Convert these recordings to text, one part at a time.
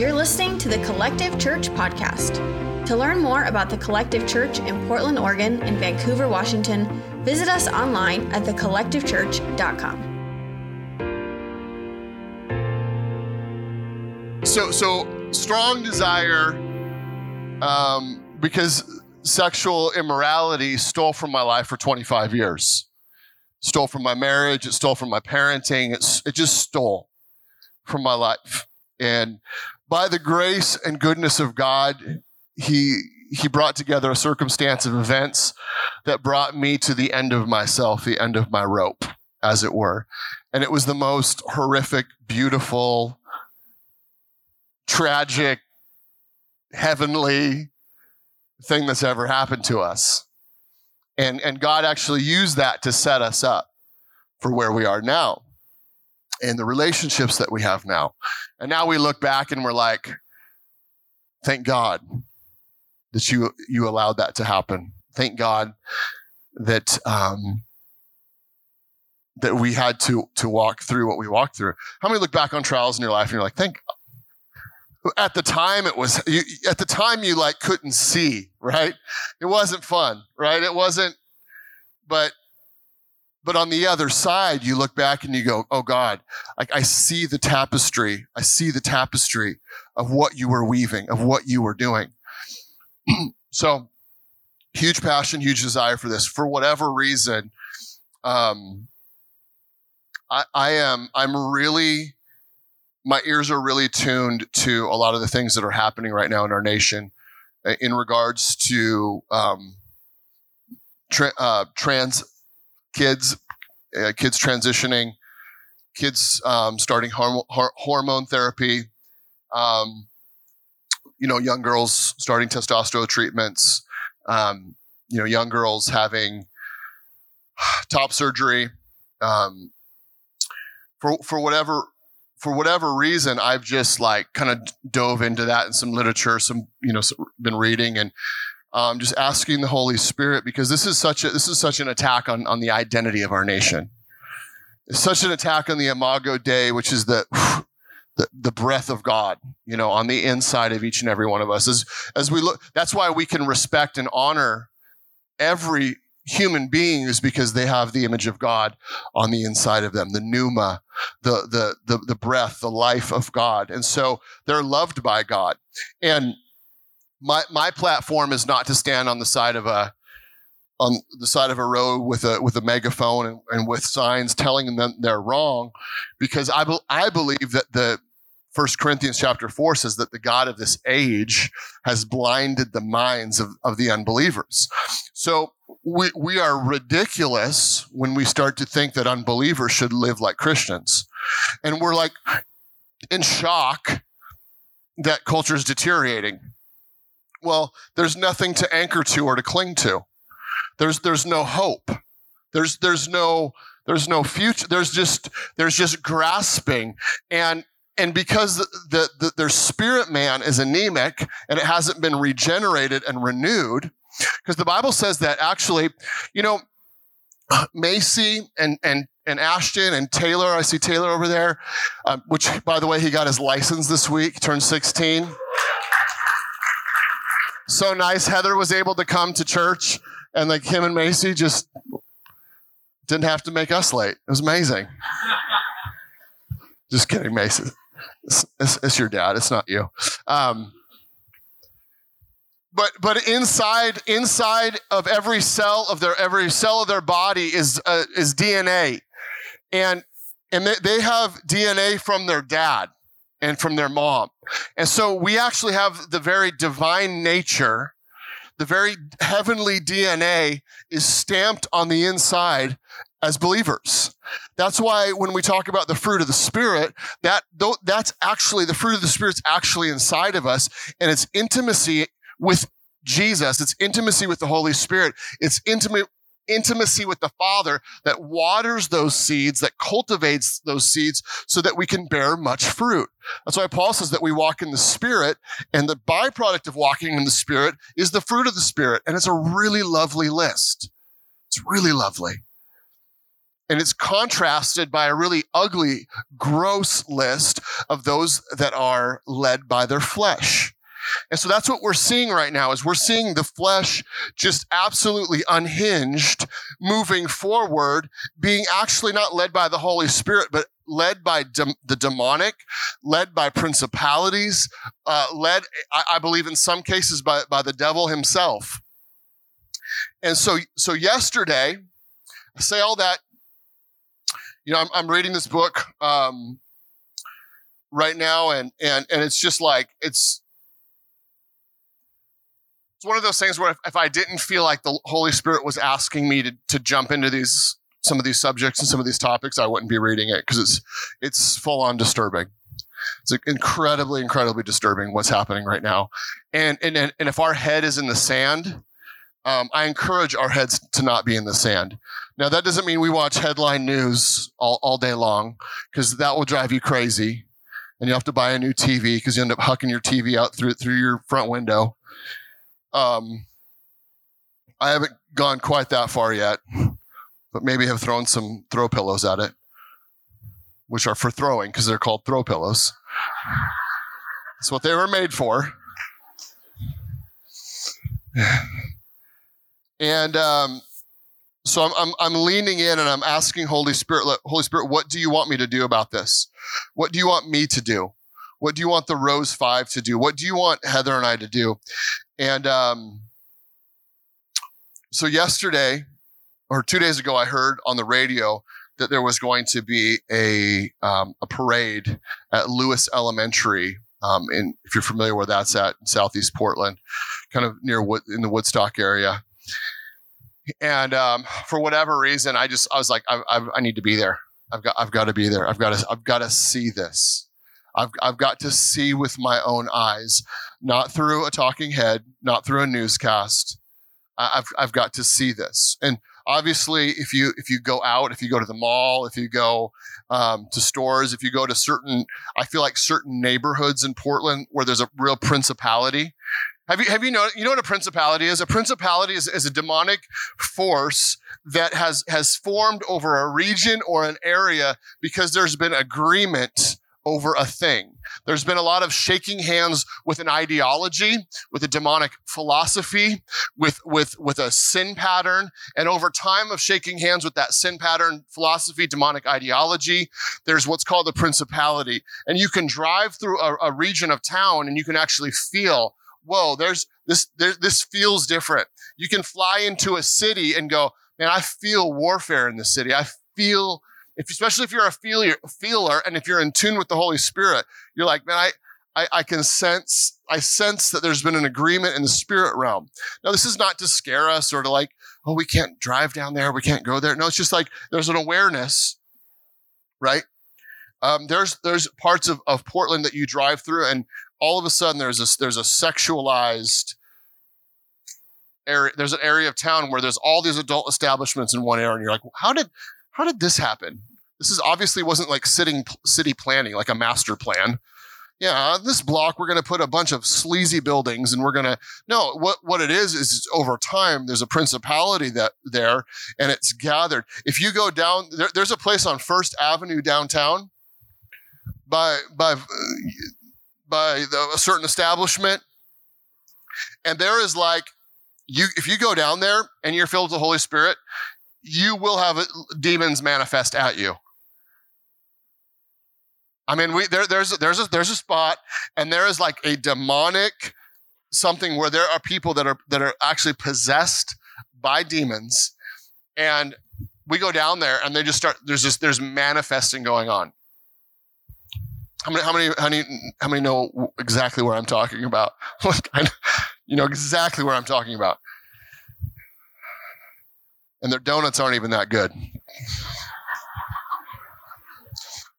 You're listening to the Collective Church Podcast. To learn more about the Collective Church in Portland, Oregon, and Vancouver, Washington, visit us online at thecollectivechurch.com. So, so strong desire, um, because sexual immorality stole from my life for 25 years. Stole from my marriage. It stole from my parenting. It, it just stole from my life. And by the grace and goodness of God, he he brought together a circumstance of events that brought me to the end of myself, the end of my rope, as it were. And it was the most horrific, beautiful, tragic, heavenly thing that's ever happened to us. And, and God actually used that to set us up for where we are now and the relationships that we have now. And now we look back and we're like, thank God that you you allowed that to happen. Thank God that um, that we had to to walk through what we walked through. How many look back on trials in your life and you're like, thank at the time it was you, at the time you like couldn't see right it wasn't fun right it wasn't but but on the other side, you look back and you go, oh God, I see the tapestry. I see the tapestry of what you were weaving, of what you were doing. so huge passion, huge desire for this. For whatever reason, um, I, I am, I'm really, my ears are really tuned to a lot of the things that are happening right now in our nation uh, in regards to um, tra- uh, trans kids, uh, kids transitioning, kids um, starting horm- hormone therapy, um, you know, young girls starting testosterone treatments, um, you know, young girls having top surgery. Um, for for whatever for whatever reason, I've just like kind of dove into that in some literature, some you know, been reading and um, just asking the Holy Spirit because this is such a this is such an attack on on the identity of our nation. It's such an attack on the Imago Dei, which is the the, the breath of God, you know, on the inside of each and every one of us. As as we look, that's why we can respect and honor every human being is because they have the image of God on the inside of them, the pneuma, the, the, the, the breath, the life of God. And so they're loved by God. And my my platform is not to stand on the side of a on the side of a road with a with a megaphone and, and with signs telling them they're wrong, because I be, I believe that the First Corinthians chapter four says that the God of this age has blinded the minds of, of the unbelievers. So we we are ridiculous when we start to think that unbelievers should live like Christians, and we're like in shock that culture is deteriorating well, there's nothing to anchor to or to cling to. There's there's no hope. There's there's no there's no future. There's just there's just grasping and and because the, the, the, their spirit man is anemic and it hasn't been regenerated and renewed, because the Bible says that actually, you know, Macy and and and Ashton and Taylor. I see Taylor over there, um, which by the way, he got his license this week, turned 16 so nice. Heather was able to come to church, and like him and Macy just didn't have to make us late. It was amazing. just kidding, Macy. It's, it's, it's, your dad. It's not you. Um, but but inside inside of every cell of their every cell of their body is uh, is DNA, and and they, they have DNA from their dad and from their mom. And so we actually have the very divine nature, the very heavenly DNA is stamped on the inside as believers. That's why when we talk about the fruit of the spirit, that that's actually the fruit of the spirit's actually inside of us and it's intimacy with Jesus, it's intimacy with the Holy Spirit, it's intimate intimacy with the Father that waters those seeds, that cultivates those seeds so that we can bear much fruit. That's why Paul says that we walk in the Spirit, and the byproduct of walking in the Spirit is the fruit of the Spirit. And it's a really lovely list. It's really lovely. And it's contrasted by a really ugly, gross list of those that are led by their flesh. And so that's what we're seeing right now is we're seeing the flesh just absolutely unhinged, moving forward, being actually not led by the Holy Spirit, but led by de- the demonic, led by principalities, uh, led, I-, I believe in some cases by, by the devil himself. And so, so yesterday, I say all that, you know, I'm, I'm reading this book, um, right now and, and, and it's just like, it's, it's one of those things where if, if, I didn't feel like the Holy Spirit was asking me to, to jump into these some of these subjects and some of these topics, I wouldn't be reading it because it's it's full on disturbing. It's incredibly, incredibly disturbing what's happening right now. And and and if our head is in the sand, um, I encourage our heads to not be in the sand. Now that doesn't mean we watch headline news all, all day long because that will drive you crazy, and you have to buy a new TV because you end up hucking your TV out through through your front window. Um, I haven't gone quite that far yet, but maybe have thrown some throw pillows at it, which are for throwing because they're called throw pillows. That's what they were made for. and um, so I'm, I'm, I'm leaning in and I'm asking Holy Spirit, Holy Spirit, what do you want me to do about this? What do you want me to do? What do you want the Rose Five to do? What do you want Heather and I to do? And um, so yesterday or two days ago, I heard on the radio that there was going to be a um, a parade at Lewis Elementary. Um, in, if you're familiar where that's at in Southeast Portland, kind of near Wood, in the Woodstock area. And um, for whatever reason, I just I was like, I, I, I need to be there. I've got I've got to be there. I've got to I've got to see this. I've, I've got to see with my own eyes, not through a talking head, not through a newscast. I've, I've got to see this. And obviously, if you if you go out, if you go to the mall, if you go um, to stores, if you go to certain, I feel like certain neighborhoods in Portland where there's a real principality. Have you have you know you know what a principality is? A principality is, is a demonic force that has has formed over a region or an area because there's been agreement over a thing. There's been a lot of shaking hands with an ideology, with a demonic philosophy, with, with, with a sin pattern. And over time of shaking hands with that sin pattern, philosophy, demonic ideology, there's what's called the principality. And you can drive through a, a region of town and you can actually feel, whoa, there's this, there, this feels different. You can fly into a city and go, man, I feel warfare in the city. I feel if especially if you're a feeler, feeler and if you're in tune with the Holy Spirit, you're like, man, I, I, I, can sense, I sense that there's been an agreement in the spirit realm. Now, this is not to scare us or to like, oh, we can't drive down there, we can't go there. No, it's just like there's an awareness, right? Um, there's there's parts of, of Portland that you drive through, and all of a sudden there's there's a sexualized area. There's an area of town where there's all these adult establishments in one area, and you're like, how did how did this happen? This is obviously wasn't like sitting city planning, like a master plan. Yeah, this block we're going to put a bunch of sleazy buildings, and we're going to no. What what it is is over time there's a principality that there, and it's gathered. If you go down, there, there's a place on First Avenue downtown by by by the, a certain establishment, and there is like you if you go down there and you're filled with the Holy Spirit, you will have uh, demons manifest at you. I mean, we there, there's there's a, there's a spot, and there is like a demonic something where there are people that are that are actually possessed by demons, and we go down there, and they just start. There's just there's manifesting going on. How many how many how many how many know exactly what I'm talking about? you know exactly what I'm talking about and their donuts aren't even that good.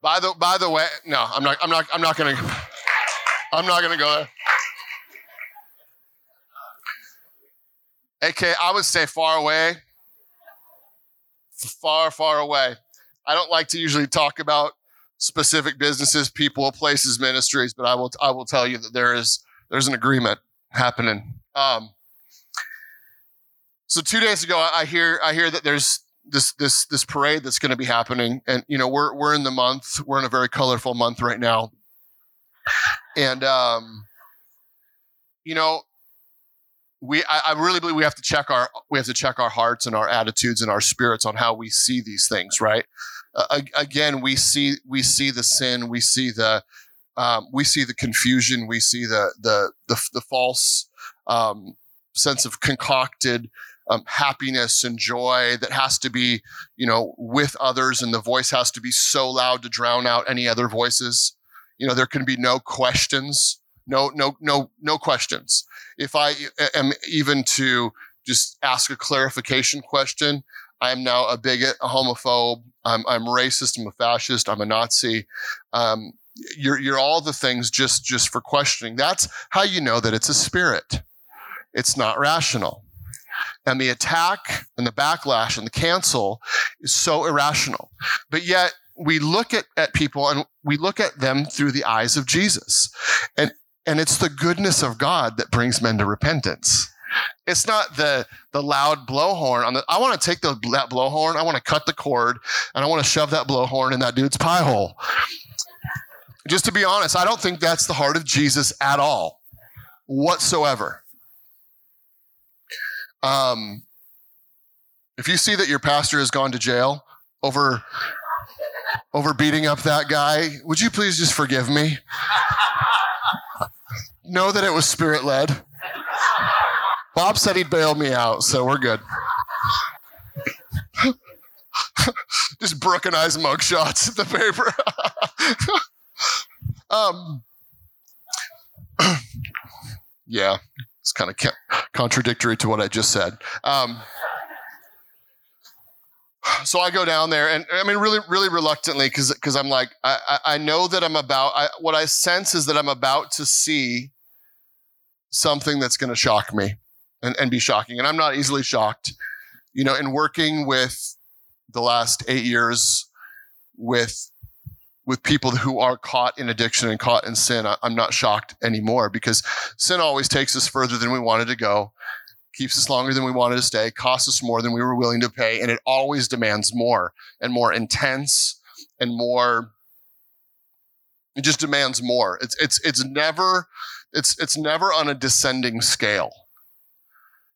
by the by the way, no, I'm not I'm not I'm not gonna I'm not gonna go there. AK, I would say far away. Far, far away. I don't like to usually talk about specific businesses, people, places, ministries, but I will I will tell you that there is there's an agreement happening. Um, so two days ago, I hear I hear that there's this this this parade that's going to be happening, and you know we're we're in the month. We're in a very colorful month right now, and um, you know we I, I, really believe we have to check our we have to check our hearts and our attitudes and our spirits on how we see these things right? Uh, again we see we see the sin. We see the um, we see the confusion. We see the the the, the false um, sense of concocted um, happiness and joy that has to be you know with others and the voice has to be so loud to drown out any other voices you know there can be no questions no, no, no, no questions. If I am even to just ask a clarification question, I am now a bigot, a homophobe. I'm, I'm racist. I'm a fascist. I'm a Nazi. Um, you're, you're all the things just, just for questioning. That's how you know that it's a spirit. It's not rational. And the attack and the backlash and the cancel is so irrational. But yet we look at, at people and we look at them through the eyes of Jesus. And and it's the goodness of God that brings men to repentance. It's not the the loud blowhorn on the. I want to take the, that blowhorn. I want to cut the cord, and I want to shove that blowhorn in that dude's pie hole. Just to be honest, I don't think that's the heart of Jesus at all, whatsoever. Um, if you see that your pastor has gone to jail over over beating up that guy, would you please just forgive me? know that it was spirit led. Bob said he'd bail me out, so we're good. Just Brooke and I's mugshots in the paper. um, yeah, it's kind of contradictory to what I just said. Um, so I go down there, and I mean, really, really reluctantly, because because I'm like, I, I know that I'm about. I, what I sense is that I'm about to see something that's going to shock me and, and be shocking. And I'm not easily shocked. You know, in working with the last eight years with with people who are caught in addiction and caught in sin, I, I'm not shocked anymore because sin always takes us further than we wanted to go, keeps us longer than we wanted to stay, costs us more than we were willing to pay, and it always demands more and more intense and more. It just demands more. It's it's it's never it's it's never on a descending scale.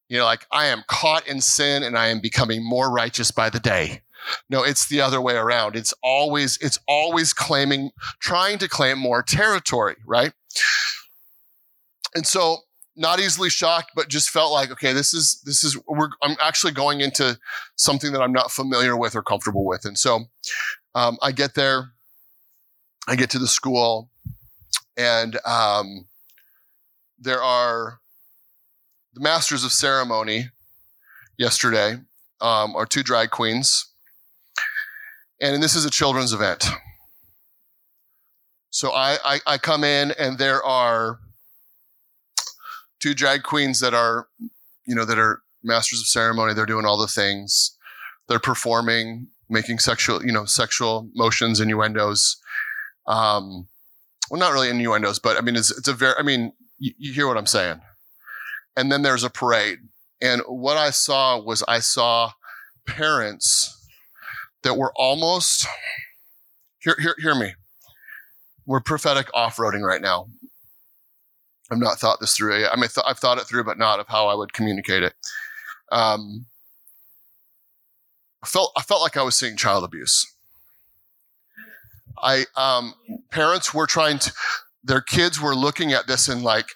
You know, like I am caught in sin and I am becoming more righteous by the day. No, it's the other way around. It's always it's always claiming trying to claim more territory, right? And so not easily shocked, but just felt like, okay, this is this is we're I'm actually going into something that I'm not familiar with or comfortable with. And so um, I get there, I get to the school, and um, there are the masters of ceremony yesterday um, are two drag queens, and this is a children's event. So I, I, I come in and there are two drag queens that are, you know, that are masters of ceremony. They're doing all the things. They're performing, making sexual, you know, sexual motions, innuendos. Um, well, not really innuendos, but I mean, it's, it's a very, I mean, you, you hear what I'm saying? And then there's a parade. And what I saw was I saw parents that we're almost, hear, hear, hear me. We're prophetic off roading right now. I've not thought this through yet. I mean, th- I've thought it through, but not of how I would communicate it. Um, I felt I felt like I was seeing child abuse. I um, parents were trying to their kids were looking at this and like,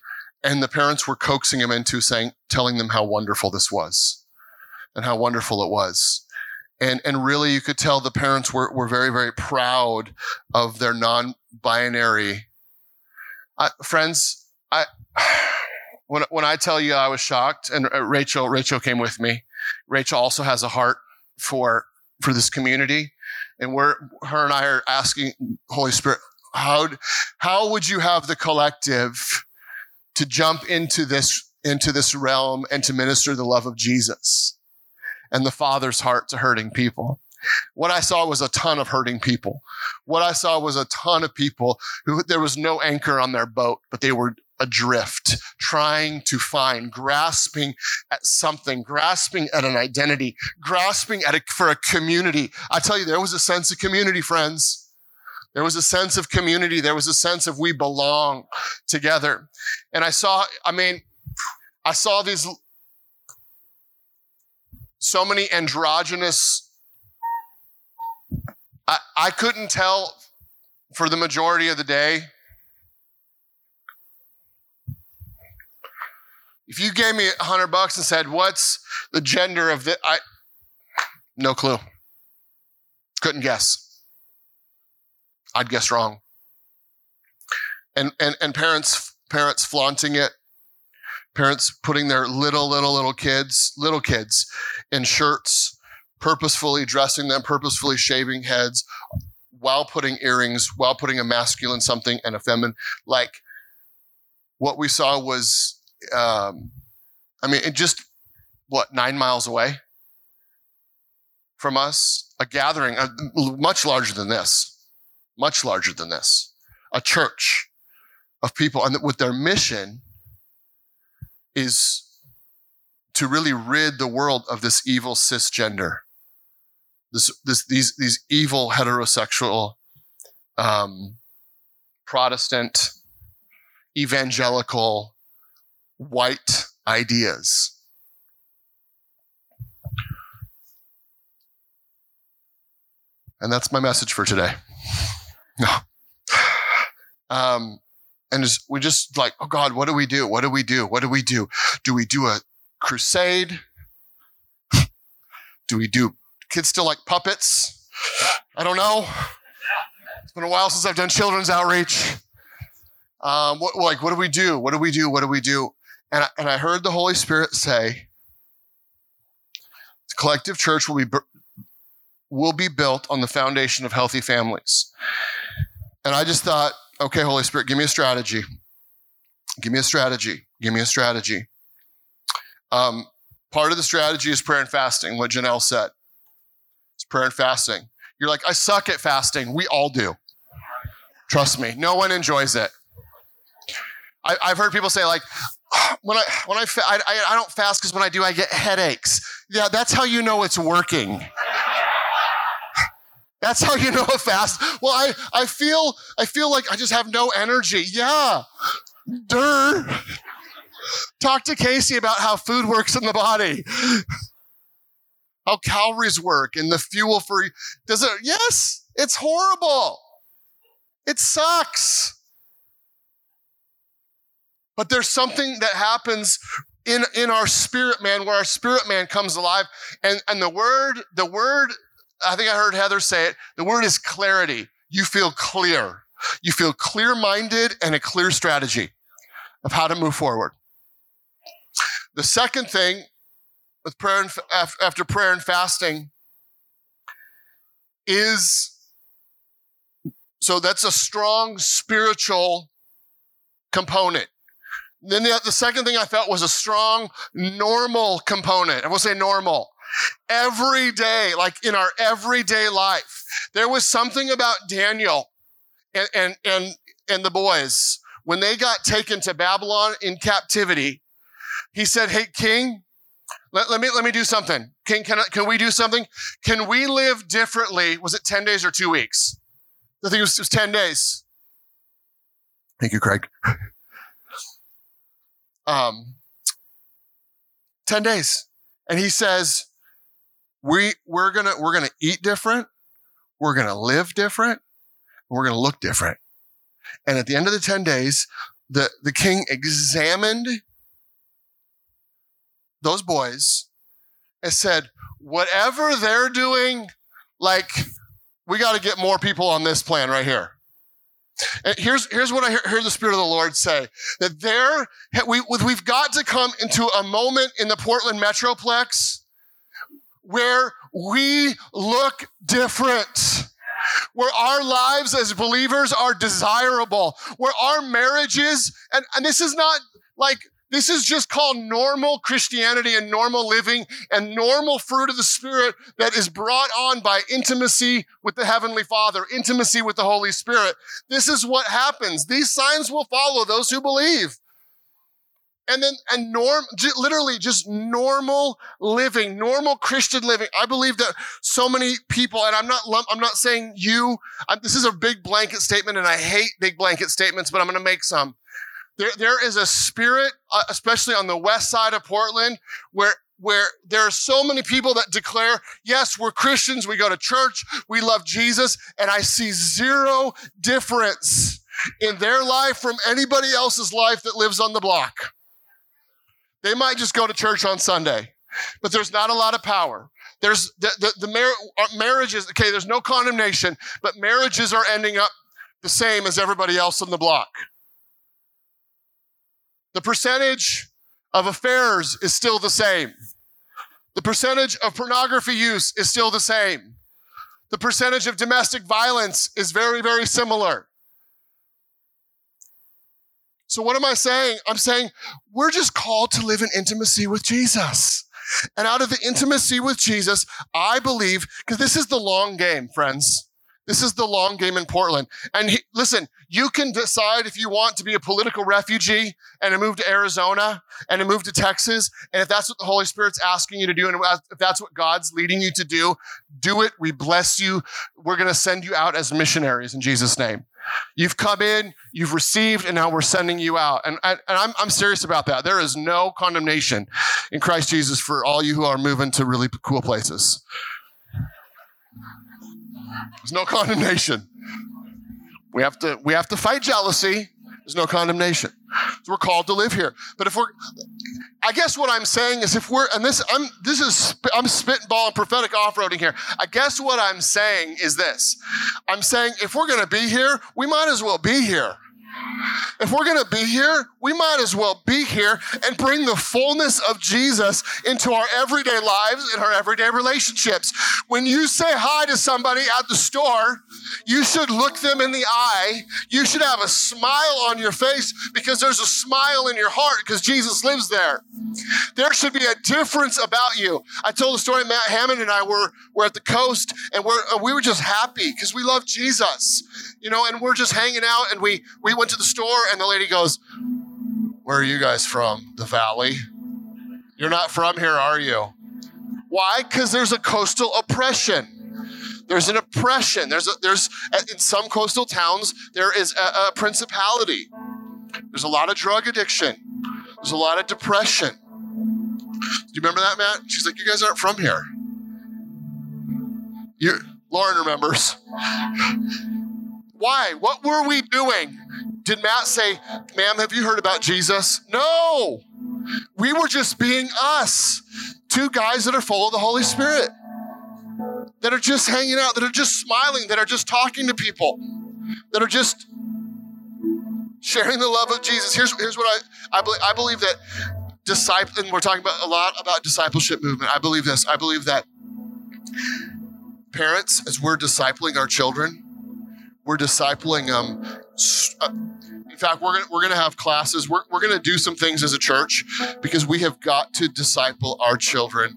and the parents were coaxing them into saying, telling them how wonderful this was and how wonderful it was. And, and really you could tell the parents were, were very, very proud of their non-binary. Friends, I, when, when I tell you I was shocked and uh, Rachel, Rachel came with me. Rachel also has a heart for, for this community. And we're, her and I are asking Holy Spirit, how, how would you have the collective to jump into this, into this realm and to minister the love of Jesus and the Father's heart to hurting people? What I saw was a ton of hurting people. What I saw was a ton of people who there was no anchor on their boat, but they were adrift, trying to find, grasping at something, grasping at an identity, grasping at a, for a community. I tell you, there was a sense of community, friends. There was a sense of community. There was a sense of we belong together. And I saw, I mean, I saw these so many androgynous. I, I couldn't tell for the majority of the day. If you gave me a hundred bucks and said, "What's the gender of the?" I no clue. Couldn't guess. I'd guess wrong. And and and parents parents flaunting it. Parents putting their little little little kids, little kids in shirts, purposefully dressing them, purposefully shaving heads while putting earrings, while putting a masculine something and a feminine. Like what we saw was um, I mean, it just what, 9 miles away from us, a gathering uh, much larger than this much larger than this. A church of people, and with their mission is to really rid the world of this evil cisgender, this, this, these, these evil heterosexual, um, Protestant, evangelical, white ideas. And that's my message for today. No. Um, and just, we just like, oh God, what do we do? What do we do? What do we do? Do we do a crusade? do we do kids still like puppets? I don't know. It's been a while since I've done children's outreach. Um, what, like, what do we do? What do we do? What do we do? And I, and I heard the Holy Spirit say, the collective church will be will be built on the foundation of healthy families. And I just thought, okay, Holy Spirit, give me a strategy. Give me a strategy. Give me a strategy. Um, part of the strategy is prayer and fasting, what Janelle said. It's prayer and fasting. You're like, I suck at fasting. We all do. Trust me, no one enjoys it. I, have heard people say, like, when I when I, fa- I, I don't fast because when I do, I get headaches. Yeah, that's how you know it's working. That's how you know a fast. Well, I, I feel I feel like I just have no energy. Yeah. Dur. Talk to Casey about how food works in the body. How calories work and the fuel for does it yes, it's horrible. It sucks. But there's something that happens in, in our spirit man where our spirit man comes alive and, and the word the word I think I heard Heather say it. The word is clarity. You feel clear. You feel clear minded and a clear strategy of how to move forward. The second thing with prayer and, after prayer and fasting is so that's a strong spiritual component. Then the, the second thing I felt was a strong normal component. I will say normal every day, like in our everyday life. There was something about Daniel and, and, and, and the boys when they got taken to Babylon in captivity. He said, Hey, king, let, let, me let me do something. King, can, can we do something? Can we live differently? Was it 10 days or two weeks? I think it was, it was 10 days. Thank you, Craig. um, 10 days. And he says, we we're gonna we're gonna eat different, we're gonna live different, we're gonna look different. And at the end of the 10 days, the, the king examined those boys and said, whatever they're doing, like, we got to get more people on this plan right here. And here's, here's what I hear, hear, the Spirit of the Lord say that there, we, we've got to come into a moment in the Portland Metroplex where we look different. Where our lives as believers are desirable, where our marriages, and, and this is not like this is just called normal Christianity and normal living and normal fruit of the Spirit that is brought on by intimacy with the Heavenly Father, intimacy with the Holy Spirit. This is what happens. These signs will follow those who believe. and then and norm literally just normal living normal christian living i believe that so many people and i'm not i'm not saying you I'm, this is a big blanket statement and i hate big blanket statements but i'm going to make some there, there is a spirit uh, especially on the west side of portland where where there are so many people that declare, yes, we're Christians, we go to church, we love Jesus, and I see zero difference in their life from anybody else's life that lives on the block. They might just go to church on Sunday, but there's not a lot of power. There's the, the, the mar- uh, marriages, okay, there's no condemnation, but marriages are ending up the same as everybody else on the block. The percentage of affairs is still the same. The percentage of pornography use is still the same. The percentage of domestic violence is very, very similar. So, what am I saying? I'm saying we're just called to live in intimacy with Jesus. And out of the intimacy with Jesus, I believe, because this is the long game, friends. This is the long game in Portland. And he, listen, you can decide if you want to be a political refugee and to move to Arizona and to move to Texas. And if that's what the Holy Spirit's asking you to do, and if that's what God's leading you to do, do it. We bless you. We're going to send you out as missionaries in Jesus' name. You've come in, you've received, and now we're sending you out. And, and I'm, I'm serious about that. There is no condemnation in Christ Jesus for all you who are moving to really cool places. There's no condemnation. We have to we have to fight jealousy. There's no condemnation. So we're called to live here. But if we're I guess what I'm saying is if we're and this I'm this is I'm spitballing prophetic off-roading here. I guess what I'm saying is this. I'm saying if we're going to be here, we might as well be here. If we're going to be here, we might as well be here and bring the fullness of Jesus into our everyday lives and our everyday relationships. When you say hi to somebody at the store, you should look them in the eye. You should have a smile on your face because there's a smile in your heart because Jesus lives there. There should be a difference about you. I told the story, Matt Hammond and I were, were at the coast and we're, we were just happy because we love Jesus, you know, and we're just hanging out and we, we went to the store and the lady goes, Where are you guys from? The valley? You're not from here, are you? Why? Because there's a coastal oppression. There's an oppression. There's a, there's in some coastal towns there is a, a principality. There's a lot of drug addiction. There's a lot of depression. Do you remember that, Matt? She's like, you guys aren't from here. You, Lauren remembers. Why? What were we doing? Did Matt say, ma'am, have you heard about Jesus? No. We were just being us. Two guys that are full of the Holy Spirit, that are just hanging out, that are just smiling, that are just talking to people, that are just sharing the love of Jesus. Here's, here's what I, I, believe, I believe that disciple, and we're talking about a lot about discipleship movement. I believe this. I believe that parents, as we're discipling our children, we're discipling them. Um, in fact, we're gonna, we're gonna have classes. We're, we're gonna do some things as a church because we have got to disciple our children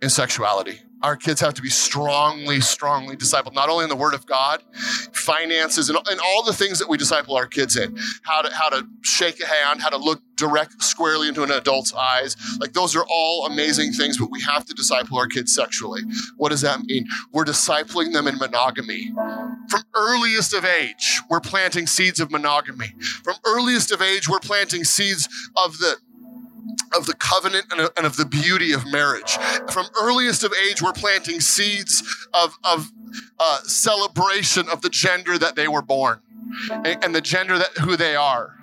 in sexuality our kids have to be strongly, strongly discipled, not only in the Word of God, finances, and, and all the things that we disciple our kids in. How to how to shake a hand, how to look direct, squarely into an adult's eyes. Like those are all amazing things, but we have to disciple our kids sexually. What does that mean? We're discipling them in monogamy. From earliest of age, we're planting seeds of monogamy. From earliest of age, we're planting seeds of the of the covenant and of the beauty of marriage. From earliest of age, we're planting seeds of, of uh, celebration of the gender that they were born and, and the gender that who they are.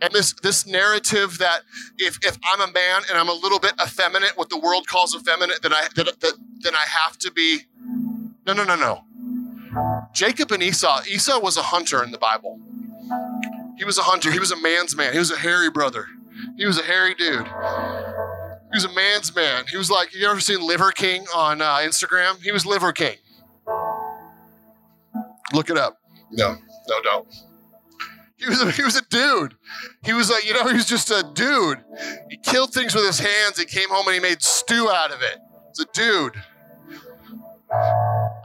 And this this narrative that if, if I'm a man and I'm a little bit effeminate, what the world calls effeminate, then I that, that, then I have to be. No, no, no, no. Jacob and Esau. Esau was a hunter in the Bible. He was a hunter. He was a man's man. He was a hairy brother. He was a hairy dude. He was a man's man. He was like, you ever seen Liver King on uh, Instagram? He was Liver King. Look it up. No, no, don't. He was, a, he was a dude. He was like, you know, he was just a dude. He killed things with his hands. He came home and he made stew out of it. It's a dude.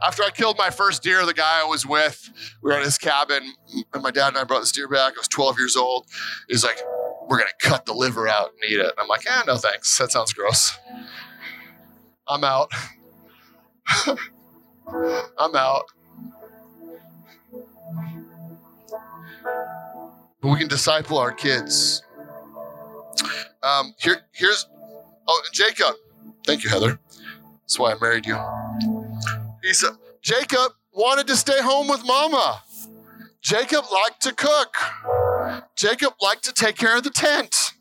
After I killed my first deer, the guy I was with, we were at his cabin, and my dad and I brought this deer back. I was 12 years old. He's like, we're going to cut the liver out and eat it. And I'm like, eh, no thanks. That sounds gross. I'm out. I'm out. But we can disciple our kids. Um, here, here's, oh, Jacob. Thank you, Heather. That's why I married you. He said, Jacob wanted to stay home with mama. Jacob liked to cook. Jacob liked to take care of the tent.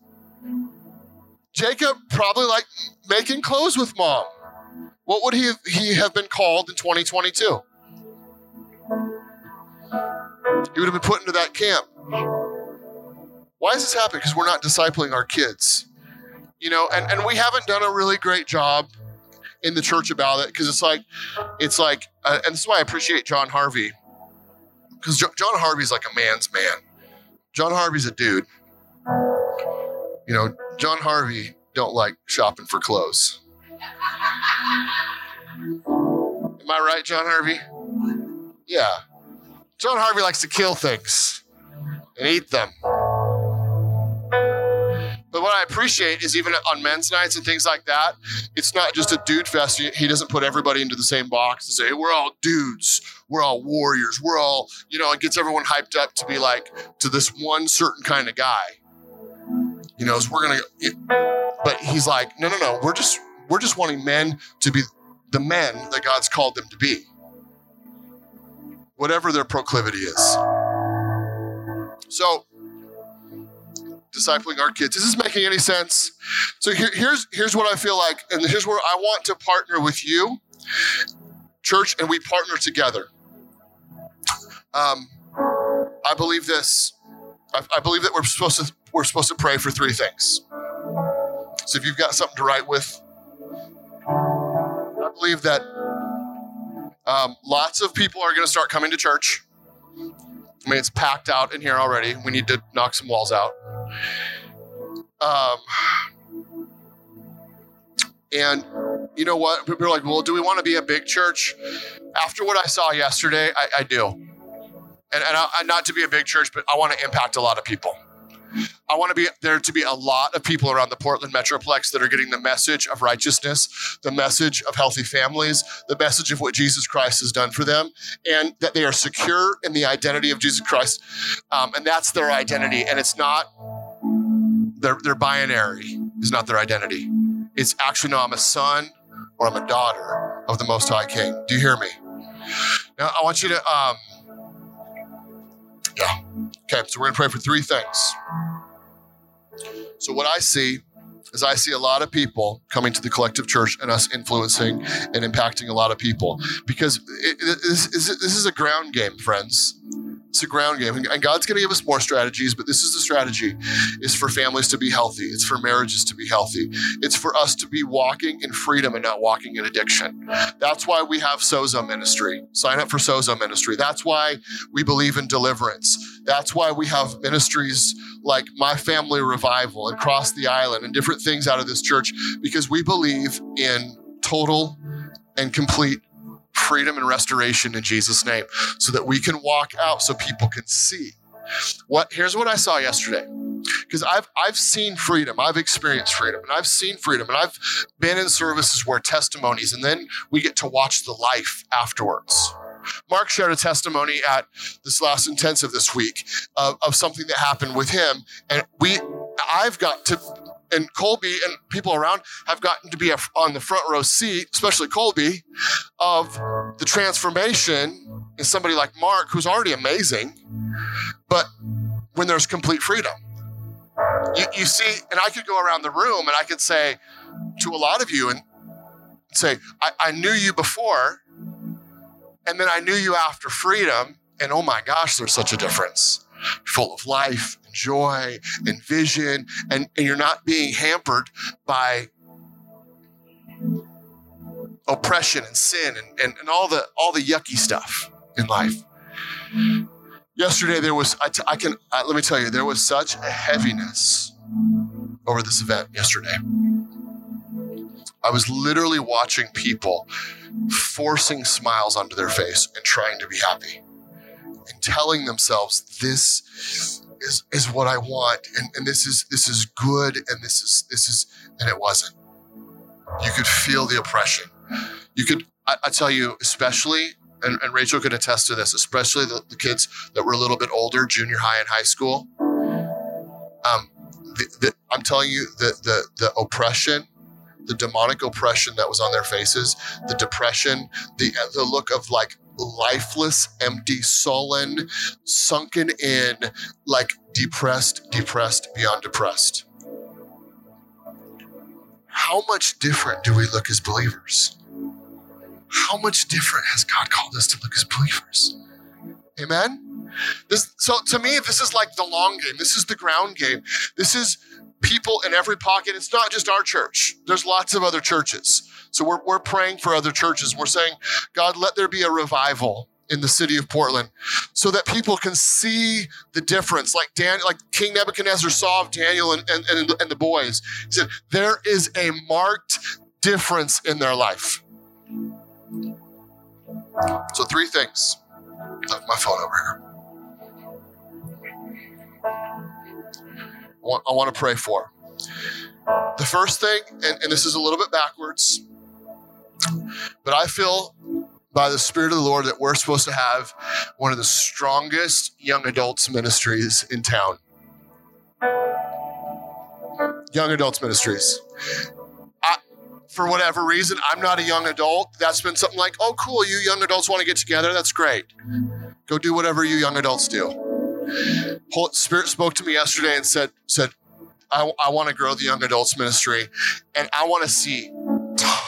Jacob probably liked making clothes with mom. What would he, he have been called in 2022? He would have been put into that camp. Why is this happening? Because we're not discipling our kids. You know, and, and we haven't done a really great job in the church about it because it's like, it's like, uh, and this is why I appreciate John Harvey because jo- John Harvey's like a man's man. John Harvey's a dude. You know, John Harvey don't like shopping for clothes. Am I right, John Harvey? Yeah. John Harvey likes to kill things and eat them. But what I appreciate is even on men's nights and things like that, it's not just a dude fest. He doesn't put everybody into the same box and say, we're all dudes, we're all warriors, we're all, you know, it gets everyone hyped up to be like to this one certain kind of guy. You know, so we're gonna but he's like, no, no, no, we're just we're just wanting men to be the men that God's called them to be. Whatever their proclivity is. So discipling our kids. Is this making any sense? So here, here's here's what I feel like, and here's where I want to partner with you, church, and we partner together. Um, I believe this. I, I believe that we're supposed to we're supposed to pray for three things. So if you've got something to write with, I believe that um, lots of people are going to start coming to church. I mean, it's packed out in here already. We need to knock some walls out. Um, and you know what? People are like, well, do we want to be a big church? After what I saw yesterday, I, I do. And, and I, not to be a big church, but I want to impact a lot of people. I want to be there to be a lot of people around the Portland Metroplex that are getting the message of righteousness, the message of healthy families, the message of what Jesus Christ has done for them, and that they are secure in the identity of Jesus Christ. Um, and that's their identity. And it's not their, their binary is not their identity. It's actually, no, I'm a son or I'm a daughter of the Most High King. Do you hear me? Now, I want you to, um, yeah. Okay, so we're going to pray for three things. So, what I see is I see a lot of people coming to the collective church and us influencing and impacting a lot of people because it, it, this, this is a ground game, friends. It's a ground game. And God's going to give us more strategies, but this is the strategy is for families to be healthy. It's for marriages to be healthy. It's for us to be walking in freedom and not walking in addiction. That's why we have Sozo ministry. Sign up for Sozo ministry. That's why we believe in deliverance. That's why we have ministries like My Family Revival and Cross the Island and different things out of this church because we believe in total and complete freedom and restoration in Jesus' name so that we can walk out so people can see. What here's what I saw yesterday. Because I've I've seen freedom, I've experienced freedom, and I've seen freedom, and I've been in services where testimonies, and then we get to watch the life afterwards. Mark shared a testimony at this last intensive this week of, of something that happened with him, and we I've got to and Colby and people around have gotten to be on the front row seat, especially Colby, of the transformation in somebody like Mark, who's already amazing, but when there's complete freedom. You, you see, and I could go around the room and I could say to a lot of you and say, I, I knew you before, and then I knew you after freedom, and oh my gosh, there's such a difference. Full of life and joy and vision, and, and you're not being hampered by oppression and sin and, and, and all the all the yucky stuff in life. Yesterday there was I, t- I can uh, let me tell you there was such a heaviness over this event yesterday. I was literally watching people forcing smiles onto their face and trying to be happy and telling themselves this is, is what I want. And, and this is this is good and this is this is and it wasn't. You could feel the oppression. You could I, I tell you, especially and, and, Rachel could attest to this, especially the, the, kids that were a little bit older, junior high and high school. Um, the, the, I'm telling you, the, the the oppression, the demonic oppression that was on their faces, the depression, the the look of like lifeless, empty, sullen, sunken in, like depressed, depressed, beyond depressed. How much different do we look as believers? How much different has God called us to look as believers? Amen? This, so to me, this is like the long game. This is the ground game. This is people in every pocket. It's not just our church. There's lots of other churches. So we're, we're praying for other churches. We're saying, God, let there be a revival in the city of Portland so that people can see the difference. Like Dan, like King Nebuchadnezzar saw of Daniel and, and, and, and the boys. He said, there is a marked difference in their life. So three things. Have my phone over here. I want, I want to pray for. The first thing, and, and this is a little bit backwards, but I feel by the Spirit of the Lord that we're supposed to have one of the strongest young adults ministries in town. Young adults ministries. For whatever reason, I'm not a young adult. That's been something like, oh, cool, you young adults want to get together. That's great. Go do whatever you young adults do. Spirit spoke to me yesterday and said, said, I, I want to grow the young adults ministry and I want to see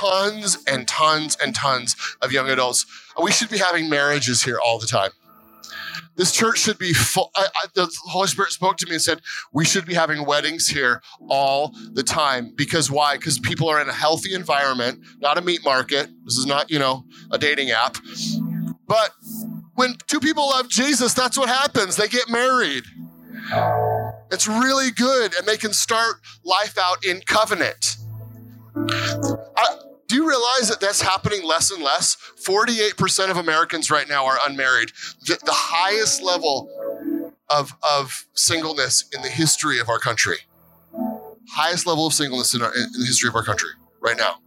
tons and tons and tons of young adults. We should be having marriages here all the time. This church should be full. I, I, the Holy Spirit spoke to me and said, We should be having weddings here all the time. Because why? Because people are in a healthy environment, not a meat market. This is not, you know, a dating app. But when two people love Jesus, that's what happens. They get married. It's really good, and they can start life out in covenant. I, do you realize that that's happening less and less? 48% of Americans right now are unmarried. The, the highest level of, of singleness in the history of our country. Highest level of singleness in, our, in the history of our country right now.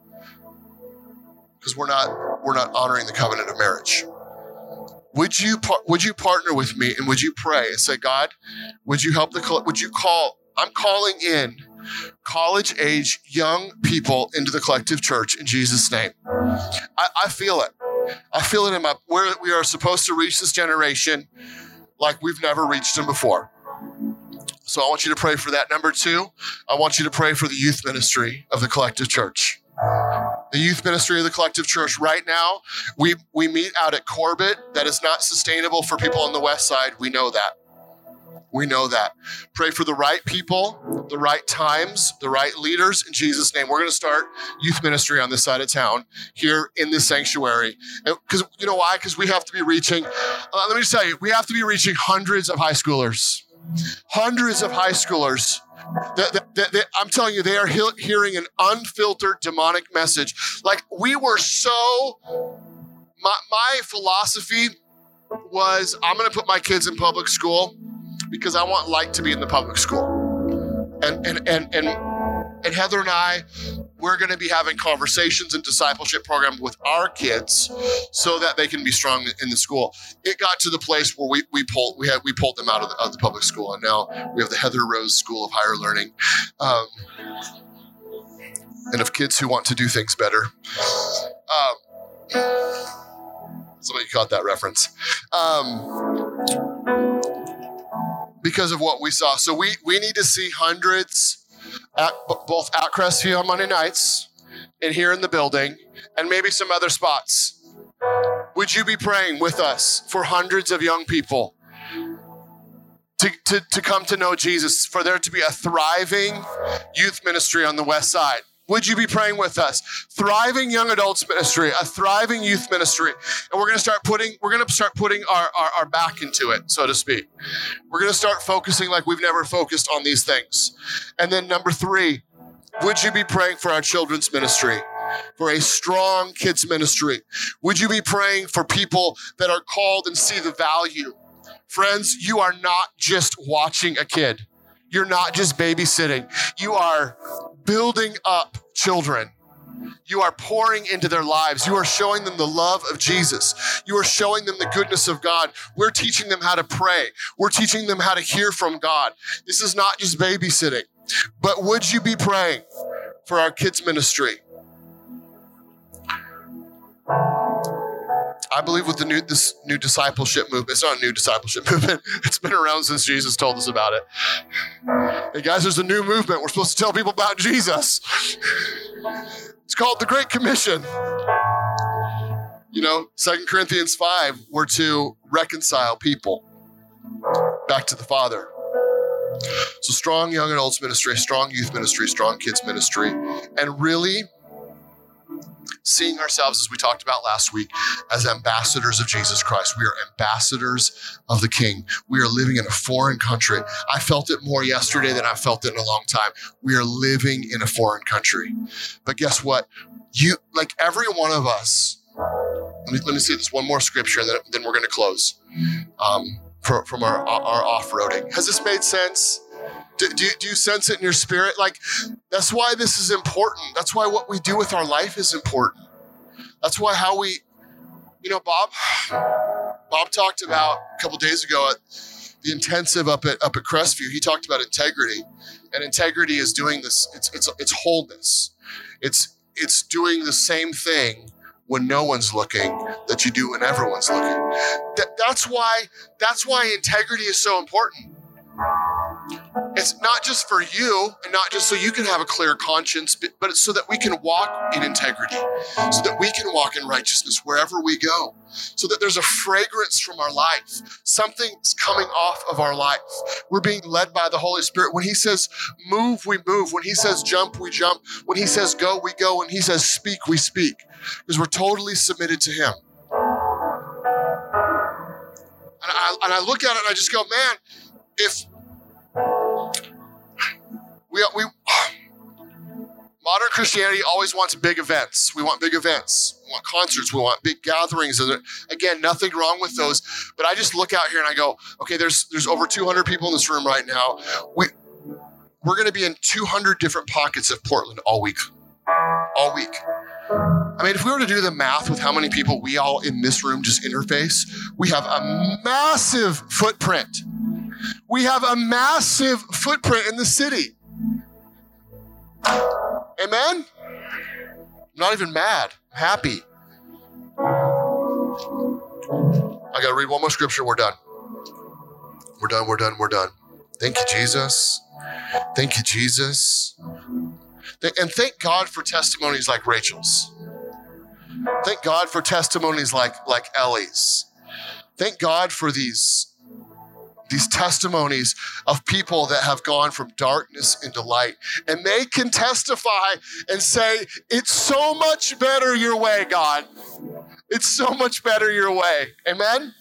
Because we're not, we're not honoring the covenant of marriage. Would you, would you partner with me and would you pray and say, God, would you help the, would you call, I'm calling in college age young people into the collective church in Jesus' name. I, I feel it. I feel it in my, where we are supposed to reach this generation like we've never reached them before. So I want you to pray for that. Number two, I want you to pray for the youth ministry of the collective church. The youth ministry of the collective church. Right now, we, we meet out at Corbett. That is not sustainable for people on the west side. We know that. We know that. Pray for the right people, the right times, the right leaders in Jesus' name. We're going to start youth ministry on this side of town here in this sanctuary. Because you know why? Because we have to be reaching, uh, let me just tell you, we have to be reaching hundreds of high schoolers. Hundreds of high schoolers. I'm telling you, they are he- hearing an unfiltered demonic message. Like we were so, my, my philosophy was I'm going to put my kids in public school because I want light to be in the public school. And and and and and Heather and I, we're going to be having conversations and discipleship program with our kids so that they can be strong in the school. It got to the place where we, we pulled we had we pulled them out of the, of the public school, and now we have the Heather Rose School of Higher Learning. Um, and of kids who want to do things better. Um, somebody caught that reference. Um, because of what we saw. So we, we need to see hundreds at both at Crestview on Monday nights and here in the building and maybe some other spots. Would you be praying with us for hundreds of young people to, to, to come to know Jesus, for there to be a thriving youth ministry on the west side? Would you be praying with us? Thriving young adults ministry, a thriving youth ministry. And we're to start putting, we're to start putting our, our, our back into it, so to speak. We're to start focusing like we've never focused on these things. And then number three, would you be praying for our children's ministry? For a strong kids ministry? Would you be praying for people that are called and see the value Friends, you are not just watching a kid. You're not just babysitting. You are building up children. You are pouring into their lives. You are showing them the love of Jesus. You are showing them the goodness of God. We're teaching them how to pray. We're teaching them how to hear from God. This is not just babysitting. But would you be praying for our kids' ministry? I believe with the new this new discipleship movement. It's not a new discipleship movement. It's been around since Jesus told us about it. Hey guys, there's a new movement. We're supposed to tell people about Jesus. It's called the Great Commission. You know, Second Corinthians 5, we're to reconcile people back to the Father. So strong young adults ministry, strong youth ministry, strong kids ministry, and really seeing ourselves, as we talked about last week, as ambassadors of Jesus Christ. We are ambassadors of the King. We are living in a foreign country. I felt it more yesterday than I felt it in a long time. We are living in a foreign country. But guess what? You, like every one of us, let me, let me see this one more scripture and then, then we're going to close um, for, from our, our off roading. Has this made sense? Do, do, do, you sense it in your spirit? Like, that's why this is important. That's why what we do with our life is important. That's why how we, you know, Bob, Bob talked about a couple days ago at the intensive up at up at Crestview. He talked about integrity, and integrity is doing this. It's it's it's wholeness. It's it's doing the same thing when no one's looking that you do when everyone's looking. That, that's why that's why integrity is so important it's not just for you and not just so you can have a clear conscience, but, it's so that we can walk in integrity, so that we can walk in righteousness wherever we go, so that there's a fragrance from our life. Something's coming off of our life. We're being led by the Holy Spirit. When He says move, we move. When He says jump, we jump. When He says go, we go. When He says speak, we speak, because we're totally submitted to Him. And I, and I look at it and I just go, man, if we, we modern Christianity always wants big events. We want big events. We want concerts. We want big gatherings. And again, nothing wrong with those. But I just look out here and I go, okay, there's there's over 200 people in this room right now. We we're going to be in 200 different pockets of Portland all week. All week. I mean, if we were to do the math with how many people we all in this room just interface, we have a massive footprint. We have a massive footprint in the city. Amen? I'm not even mad. I'm happy. I got to read one more scripture. We're done. We're done. We're done. We're done. Thank you, Jesus. Thank you, Jesus. And thank God for testimonies like Rachel's. Thank God for testimonies like, like Ellie's. Thank God for these these testimonies of people that have gone from darkness into light. And they can testify and say, It's so much better your way, God. It's so much better your way. Amen?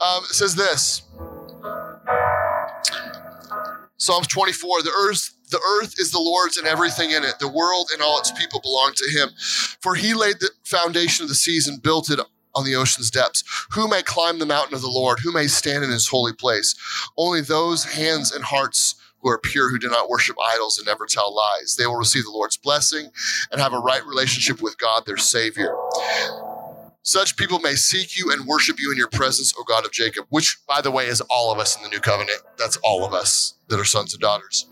Um, it says this Psalms 24 The earth the earth is the Lord's and everything in it. The world and all its people belong to him. For he laid the foundation of the seas and built it on the ocean's depths. Who may climb the mountain of the Lord? Who may stand in his holy place? Only those hands and hearts who are pure, who do not worship idols and never tell lies. They will receive the Lord's blessing and have a right relationship with God, their Savior. Such people may seek you and worship you in your presence, O God of Jacob, which, by the way, is all of us in the new covenant. That's all of us that are sons and daughters.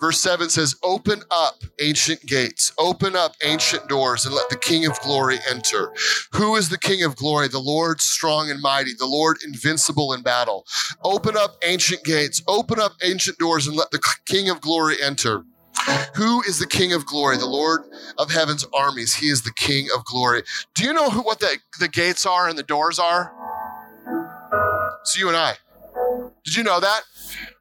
Verse 7 says, Open up ancient gates, open up ancient doors, and let the King of glory enter. Who is the King of glory? The Lord strong and mighty, the Lord invincible in battle. Open up ancient gates, open up ancient doors, and let the King of glory enter. Who is the King of glory? The Lord of heaven's armies. He is the King of glory. Do you know who, what the, the gates are and the doors are? It's you and I. Did you know that?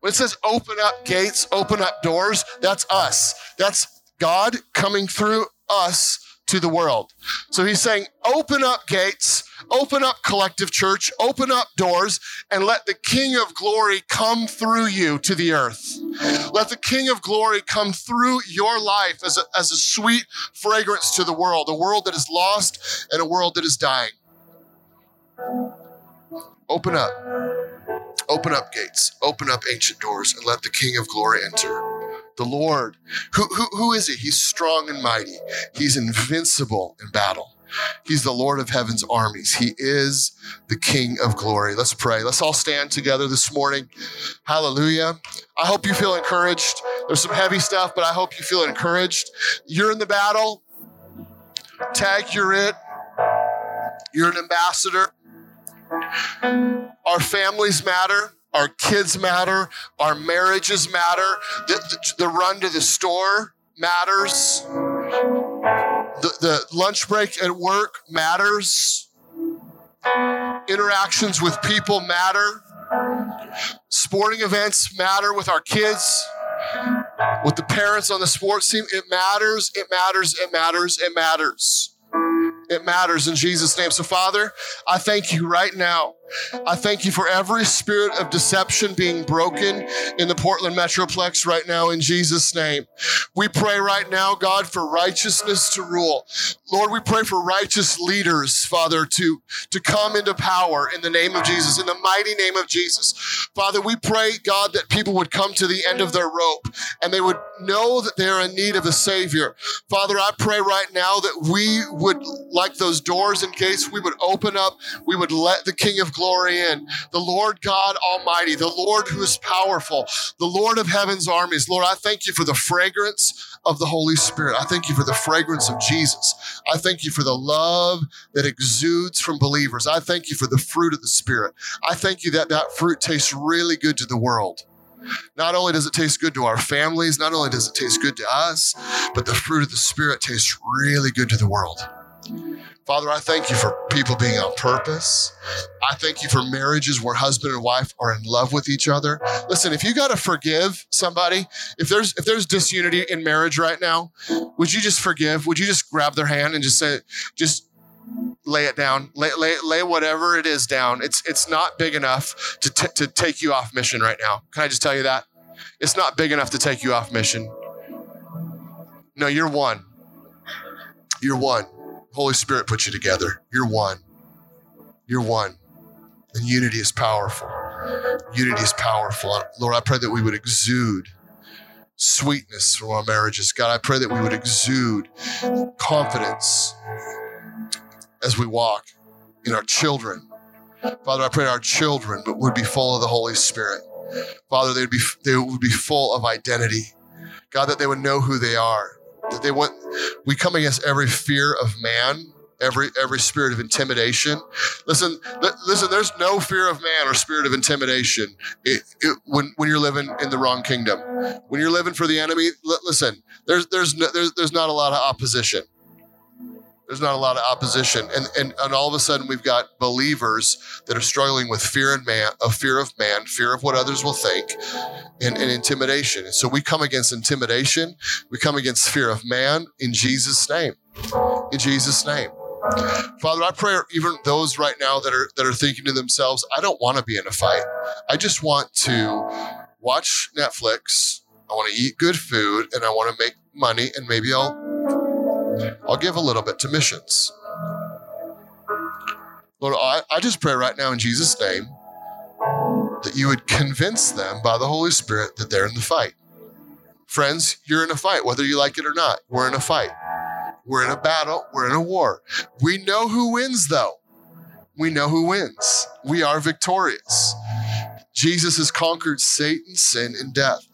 When it says open up gates, open up doors, that's us. That's God coming through us to the world. So he's saying, open up gates, open up collective church, open up doors, and let the King of glory come through you to the earth. Let the King of glory come through your life as a, as a sweet fragrance to the world, a world that is lost and a world that is dying. Open up. Open up gates. Open up ancient doors and let the King of glory enter. The Lord. Who, who, who is he? He's strong and mighty. He's invincible in battle. He's the Lord of heaven's armies. He is the King of glory. Let's pray. Let's all stand together this morning. Hallelujah. I hope you feel encouraged. There's some heavy stuff, but I hope you feel encouraged. You're in the battle. Tag, you're it. You're an ambassador. Our families matter. Our kids matter. Our marriages matter. The, the, the run to the store matters. The, the lunch break at work matters. Interactions with people matter. Sporting events matter with our kids, with the parents on the sports team. It matters, it matters, it matters, it matters. It matters in Jesus' name. So, Father, I thank you right now. I thank you for every spirit of deception being broken in the Portland Metroplex right now in Jesus' name. We pray right now, God, for righteousness to rule. Lord, we pray for righteous leaders, Father, to, to come into power in the name of Jesus, in the mighty name of Jesus. Father, we pray, God, that people would come to the end of their rope and they would know that they're in need of a Savior. Father, I pray right now that we would, like those doors and gates, we would open up, we would let the King of glory in, the Lord God Almighty, the Lord who is powerful, the Lord of heaven's armies. Lord, I thank you for the fragrance of the Holy Spirit. I thank you for the fragrance of Jesus. I thank you for the love that exudes from believers. I thank you for the fruit of the Spirit. I thank you that that fruit tastes really good to the world. Not only does it taste good to our families, not only does it taste good to us, but the fruit of the Spirit tastes really good to the world. Father, I thank you for people being on purpose. I thank you for marriages where husband and wife are in love with each other. Listen, if you got to forgive somebody, if there's if there's disunity in marriage right now, would you just forgive? Would you just grab their hand and just say just lay it down, lay, lay, lay whatever it is down. It's, it's not big enough to, t- to take you off mission right now. Can I just tell you that? It's not big enough to take you off mission. No, you're one. You're one. Holy Spirit put you together. You're one. You're one. And unity is powerful. Unity is powerful. Lord, I pray that we would exude sweetness from our marriages. God, I pray that we would exude confidence as we walk in our children. Father, I pray our children would be full of the Holy Spirit. Father, they would be they would be full of identity. God, that they would know who they are. That they want we come against every fear of man, every every spirit of intimidation. Listen, listen. There's no fear of man or spirit of intimidation it, it, when when you're living in the wrong kingdom. When you're living for the enemy, listen. There's there's no, there's there's not a lot of opposition there's not a lot of opposition. And, and and all of a sudden we've got believers that are struggling with fear and man of fear of man fear of what others will think and, and intimidation. And so we come against intimidation. We come against fear of man in jesus name. In jesus name. Father i pray even those right now that are that are thinking to themselves i don't want to be in a fight. I just want to watch netflix. I want to eat good food and i want to make money and maybe i'll I'll give a little bit to missions. Lord, I, I just pray right now in Jesus' name that you would convince them by the Holy Spirit that they're in the fight. Friends, you're in a fight, whether you like it or not. We're in a fight. We're in a battle. We're in a war. We know who wins, though. We know who wins. We are victorious. Jesus has conquered Satan, sin, and death.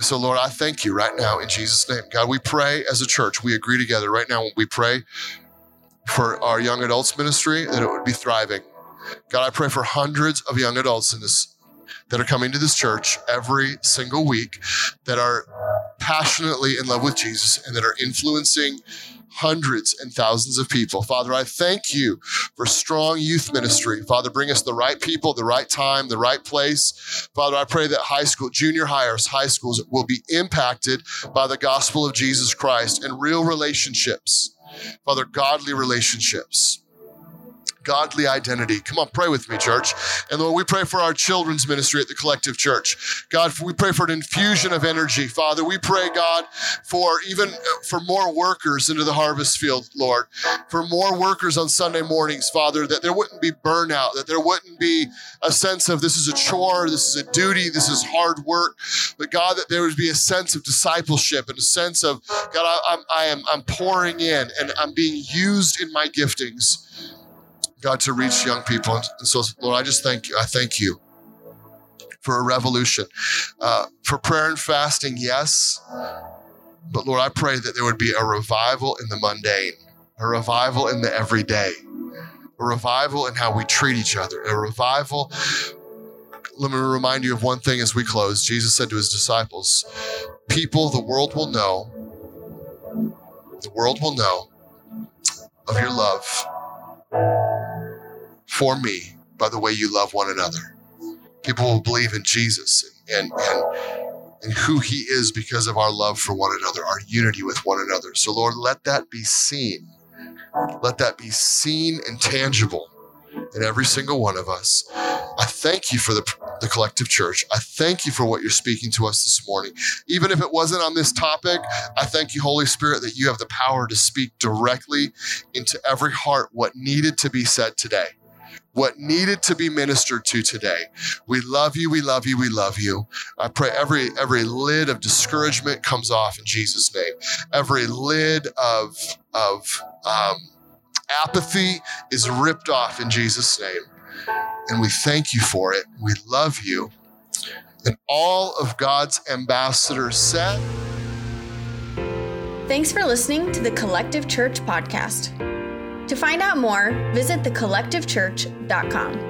So, Lord, I thank you right now in Jesus' name. God, we pray as a church, we agree together right now. We pray for our young adults ministry that it would be thriving. God, I pray for hundreds of young adults in this that are coming to this church every single week that are passionately in love with Jesus and that are influencing hundreds and thousands of people. Father, I thank you for strong youth ministry. Father, bring us the right people, the right time, the right place. Father, I pray that high school, junior hires, high schools will be impacted by the gospel of Jesus Christ and real relationships. Father, godly relationships. Godly identity. Come on, pray with me, church. And Lord, we pray for our children's ministry at the Collective Church. God, we pray for an infusion of energy. Father, we pray, God, for even uh, for more workers into the harvest field, Lord, for more workers on Sunday mornings, Father, that there wouldn't be burnout, that there wouldn't be a sense of this is a chore, this is a duty, this is hard work, but God, that there would be a sense of discipleship and a sense of, God, I, I'm, I am, I'm pouring in and I'm being used in my giftings God, to reach young people. And so, Lord, I just thank you. I thank you for a revolution. Uh, for prayer and fasting, yes. But Lord, I pray that there would be a revival in the mundane, a revival in the everyday, a revival in how we treat each other, a revival. Let me remind you of one thing as we close. Jesus said to his disciples, People the world will know, the world will know of your love for me by the way you love one another. People will believe in Jesus and, and, and who he is because of our love for one another, our unity with one another. So, Lord, let that be seen. Let that be seen and tangible in every single one of us. I thank you for the, the collective church. I thank you for what you're speaking to us this morning. Even if it wasn't on this topic, I thank you, Holy Spirit, that you have the power to speak directly into every heart what needed to be said today what needed to be ministered to today. We love you, we love you, we love you. I pray every every lid of discouragement comes off in Jesus' name. Every lid of of um, apathy is ripped off in Jesus' name. And we thank you for it. We love you. And all of God's ambassadors said. Thanks for listening to the Collective Church podcast. To find out more, visit thecollectivechurch.com.